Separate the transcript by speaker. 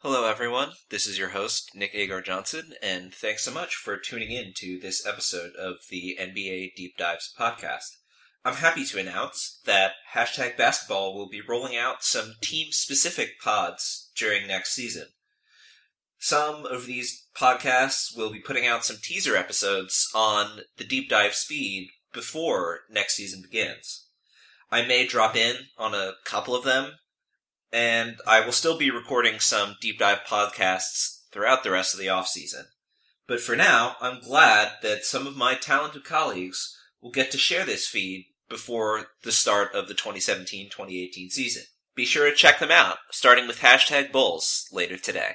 Speaker 1: Hello, everyone. This is your host, Nick Agar Johnson, and thanks so much for tuning in to this episode of the NBA Deep Dives podcast. I'm happy to announce that hashtag basketball will be rolling out some team specific pods during next season. Some of these podcasts will be putting out some teaser episodes on the Deep Dive speed before next season begins. I may drop in on a couple of them and I will still be recording some deep dive podcasts throughout the rest of the off season. But for now, I'm glad that some of my talented colleagues will get to share this feed before the start of the 2017-2018 season. Be sure to check them out, starting with hashtag Bulls later today.